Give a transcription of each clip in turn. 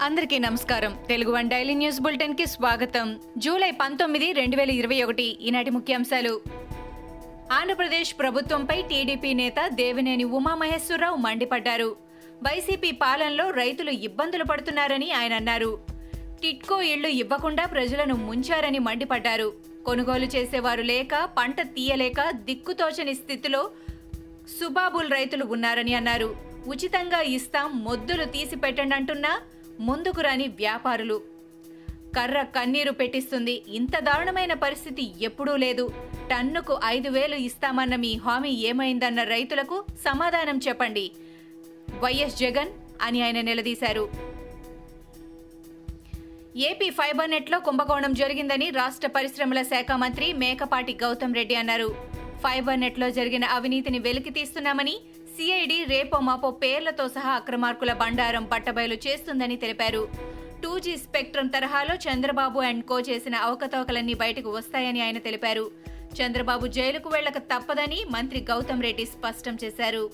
అందరికీ నమస్కారం. Telugu one daily news బులెటిన్కి స్వాగతం. జూలై పంతొమ్మిది రెండు వేల ఇరవై ఒకటి ఈనాటి ముఖ్యాంశాలు. ఆంధ్రప్రదేశ్ ప్రభుత్వంపై టీడీపీ నేత దేవినేని ఉమామహేశ్వరరావు మండిపడ్డారు. వైసీపీ పాలనలో రైతులు ఇబ్బందులు పడుతున్నారని ఆయన అన్నారు. టిట్కో ఇళ్ళు ఇవ్వకుండా ప్రజలను ముంచారని మండిపడ్డారు. కొనుగోలు చేసేవారు లేక పంట తీయలేక దిక్కుతోచని స్థితిలో సుబాబుల్ రైతులు ఉన్నారని అన్నారు. ఉచితంగా ఇస్తాం మొద్దులు తీసి పెట్టండి అంటున్నా ముందుకు రాని వ్యాపారులు. కర్ర కన్నీరు పెట్టిస్తుంది. ఇంత దారుణమైన పరిస్థితి ఎప్పుడూ లేదు. టన్నుకు ఐదు వేలు ఇస్తామన్న మీ హామీ ఏమైందన్న రైతులకు సమాధానం చెప్పండి. వైఎస్ జగన్ అని ఆయన నిలదీశారు. ఏపీ ఫైబర్ నెట్లో కుంభకోణం జరిగిందని రాష్ట్ర పరిశ్రమల శాఖ మంత్రి మేకపాటి గౌతమ్ రెడ్డి అన్నారు. ఫైబర్ నెట్లో జరిగిన అవినీతిని వెలికి తీస్తున్నామని సిఐడి రేపో మాపో పేర్లతో సహా అక్రమార్కుల బండారం పట్టబయలు చేస్తుందని తెలిపారు. టూ జీ స్పెక్ట్రమ్ తరహాలో చంద్రబాబు అండ్ కో చేసిన అవకతవకలన్నీ బయటకు వస్తాయని ఆయన తెలిపారు. చంద్రబాబు జైలుకు వెళ్ళక తప్పదని మంత్రి గౌతమ్ రెడ్డి స్పష్టం చేశారు.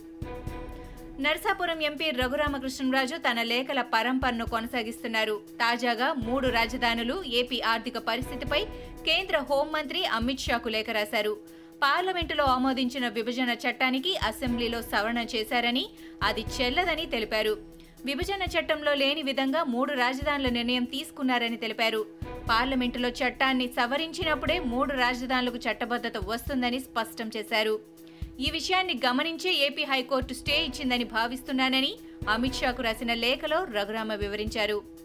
నరసాపురం ఎంపీ రఘురామకృష్ణరాజు తన లేఖల పరంపరను కొనసాగిస్తున్నారు. తాజాగా మూడు రాజధానులు ఏపీ ఆర్థిక పరిస్థితిపై కేంద్ర హోంమంత్రి అమిత్ షాకు లేఖ రాశారు. పార్లమెంటులో ఆమోదించిన విభజన చట్టానికి అసెంబ్లీలో సవరణ చేశారని అది చెల్లదని తెలిపారు. విభజన చట్టంలో లేని విధంగా మూడు రాజధానుల నిర్ణయం తీసుకున్నారని తెలిపారు. పార్లమెంటులో చట్టాన్ని సవరించినప్పుడే మూడు రాజధానులకు చట్టబద్ధత వస్తుందని స్పష్టం చేశారు. ఈ విషయాన్ని గమనించే ఏపీ హైకోర్టు స్టే ఇచ్చిందని భావిస్తున్నానని అమిత్ షాకు రాసిన లేఖలో రఘురామ వివరించారు.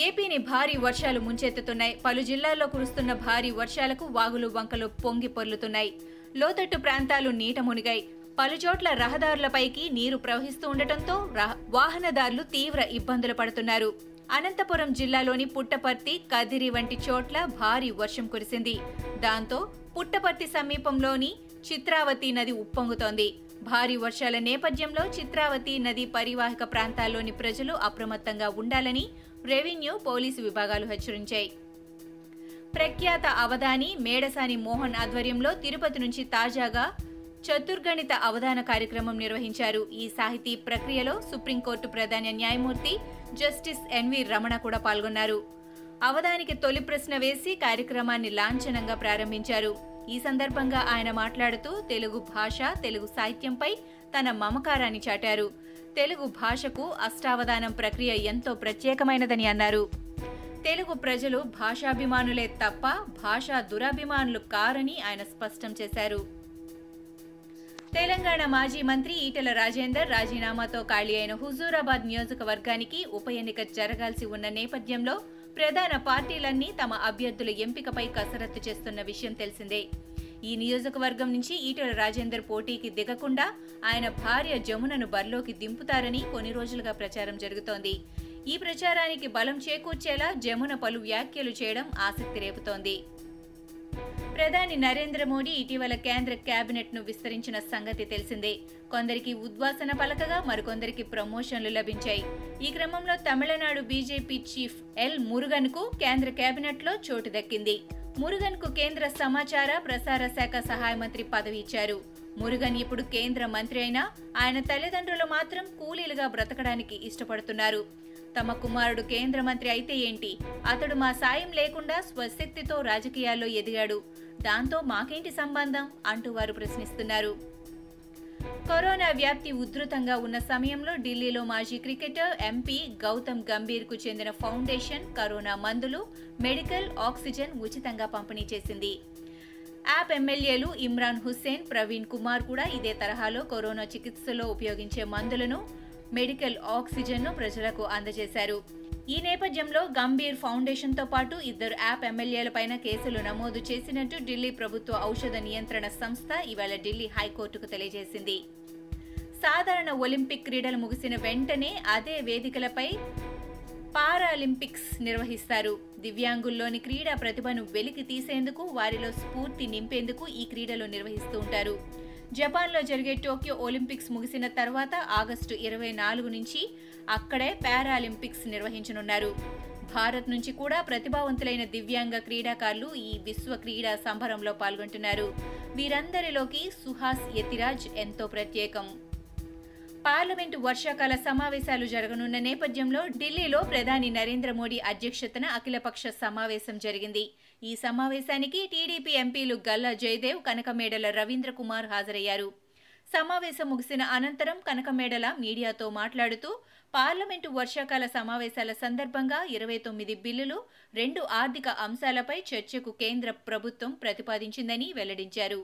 ఏపీని భారీ వర్షాలు ముంచెత్తుతున్నాయి. పలు జిల్లాల్లో కురుస్తున్న భారీ వర్షాలకు వాగులు వంకలు పొంగి పొర్లుతున్నాయి. లోతట్టు ప్రాంతాలు నీట మునిగాయి. పలుచోట్ల రహదారులపైకి నీరు ప్రవహిస్తూ ఉండటంతో రహ- వాహనదారులు తీవ్ర ఇబ్బందులు పడుతున్నారు. అనంతపురం జిల్లాలోని పుట్టపర్తి కదిరి వంటి చోట్ల భారీ వర్షం కురిసింది. దాంతో పుట్టపర్తి సమీపంలోని చిత్రావతి నది ఉప్పొంగుతోంది. భారీ వర్షాల నేపథ్యంలో చిత్రావతి నది పరివాహక ప్రాంతాల్లోని ప్రజలు అప్రమత్తంగా ఉండాలని రెవెన్యూ పోలీసు విభాగాలు హెచ్చరించాయి. ప్రఖ్యాత అవధాని మేడసాని మోహన్ ఆధ్వర్యంలో తిరుపతి నుంచి తాజాగా చతుర్గణిత అవధాన కార్యక్రమం నిర్వహించారు. ఈ సాహితీ ప్రక్రియలో సుప్రీంకోర్టు ప్రధాన న్యాయమూర్తి జస్టిస్ ఎన్వి రమణ కూడా పాల్గొన్నారు. అవధానికి తొలి ప్రశ్న వేసి కార్యక్రమాన్ని లాంఛనంగా ప్రారంభించారు. ఈ సందర్భంగా ఆయన మాట్లాడుతూ తెలుగు భాష తెలుగు సాహిత్యంపై తన మమకారాన్ని చాటారు. తెలుగు భాషకు అష్టావధానం ప్రక్రియ ఎంతో ప్రత్యేకమైనదని అన్నారు. తెలుగు ప్రజలు భాషాభిమానులే తప్ప భాషా దురాభిమానులు కారని ఆయన స్పష్టం చేశారు. తెలంగాణ మాజీ మంత్రి ఈటెల రాజేందర్ రాజీనామాతో ఖాళీ అయిన హుజూరాబాద్ నియోజకవర్గానికి ఉప ఎన్నిక జరగాల్సి ఉన్న నేపథ్యంలో ప్రధాన పార్టీలన్నీ తమ అభ్యర్థుల ఎంపికపై కసరత్తు చేస్తున్న విషయం తెలిసిందే. ఈ నియోజకవర్గం నుంచి ఈటెల రాజేందర్ పోటీకి దిగకుండా ఆయన భార్య జమునను బరిలోకి దింపుతారని కొన్ని రోజులుగా ప్రచారం జరుగుతోంది. ఈ ప్రచారానికి బలం చేకూర్చేలా జమున పలు వ్యాఖ్యలు చేయడం ఆసక్తి రేపుతోంది. ప్రధాని నరేంద్ర మోడీ ఇటీవల కేంద్ర కేబినెట్ను విస్తరించిన సంగతి తెలిసిందే. కొందరికి ఉద్వాసన పలకగా మరికొందరికి ప్రమోషన్లు లభించాయి. ఈ క్రమంలో తమిళనాడు బీజేపీ చీఫ్ ఎల్ మురుగన్కు కేంద్ర కేబినెట్లో చోటు దక్కింది. మురుగన్కు కేంద్ర సమాచార ప్రసార శాఖ సహాయ మంత్రి పదవి ఇచ్చారు. మురుగన్ ఇప్పుడు కేంద్ర మంత్రి అయినా ఆయన తల్లిదండ్రులు మాత్రం కూలీలుగా బ్రతకడానికి ఇష్టపడుతున్నారు. తమ కుమారుడు కేంద్ర మంత్రి అయితే ఏంటి? అతడు మా సాయం లేకుండా స్వశక్తితో రాజకీయాల్లో ఎదిగాడు. దాంతో మాకేంటి సంబంధం? అంటూ వారు ప్రశ్నిస్తున్నారు. కరోనా వ్యాప్తి ఉధృతంగా ఉన్న సమయంలో ఢిల్లీలో మాజీ క్రికెటర్ ఎంపీ గౌతమ్ గంభీర్కు చెందిన ఫౌండేషన్ కరోనా మందులు మెడికల్ ఆక్సిజన్ ఉచితంగా పంపిణీ చేసింది. యాప్ ఎమ్మెల్యేలు ఇమ్రాన్ హుస్సేన్ ప్రవీణ్ కుమార్ కూడా ఇదే తరహాలో కరోనా చికిత్సలో ఉపయోగించే మందులను మెడికల్ ఆక్సిజన్ను ప్రజలకు అందజేశారు. ఈ నేపథ్యంలో గంభీర్ ఫౌండేషన్తో పాటు ఇద్దరు యాప్ ఎమ్మెల్యేలపైన కేసులు నమోదు చేసినట్టు ఢిల్లీ ప్రభుత్వ ఔషధ నియంత్రణ సంస్థ ఇవాళ ఢిల్లీ హైకోర్టుకు తెలియజేసింది. సాధారణ ఒలింపిక్ క్రీడలు ముగిసిన వెంటనే అదే వేదికలపై పారాలింపిక్స్ నిర్వహిస్తారు. దివ్యాంగుల్లోని క్రీడా ప్రతిభను వెలికి తీసేందుకు వారిలో స్ఫూర్తి నింపేందుకు ఈ క్రీడలు నిర్వహిస్తూ ఉంటారు. జపాన్లో జరిగే టోక్యో ఒలింపిక్స్ ముగిసిన తర్వాత ఆగస్టు ఇరవై నాలుగు నుంచి అక్కడే పారాలింపిక్స్ నిర్వహించనున్నారు. భారత్ నుంచి కూడా ప్రతిభావంతులైన దివ్యాంగ క్రీడాకారులు ఈ విశ్వ క్రీడా సంబరంలో పాల్గొంటున్నారు. వీరందరిలోకి సుహాస్ యతిరాజ్ ఎంతో ప్రత్యేకం. పార్లమెంటు వర్షాకాల సమావేశాలు జరగనున్న నేపథ్యంలో ఢిల్లీలో ప్రధాని నరేంద్ర మోడీ అధ్యక్షతన అఖిలపక్ష సమావేశం జరిగింది. ఈ సమావేశానికి టీడీపీ ఎంపీలు గల్లా జయదేవ్ కనకమేడల రవీంద్ర కుమార్ హాజరయ్యారు. సమావేశం ముగిసిన అనంతరం కనకమేడల మీడియాతో మాట్లాడుతూ పార్లమెంటు వర్షాకాల సమావేశాల సందర్భంగా ఇరవై తొమ్మిది బిల్లులు రెండు ఆర్థిక అంశాలపై చర్చకు కేంద్ర ప్రభుత్వం ప్రతిపాదించిందని వెల్లడించారు.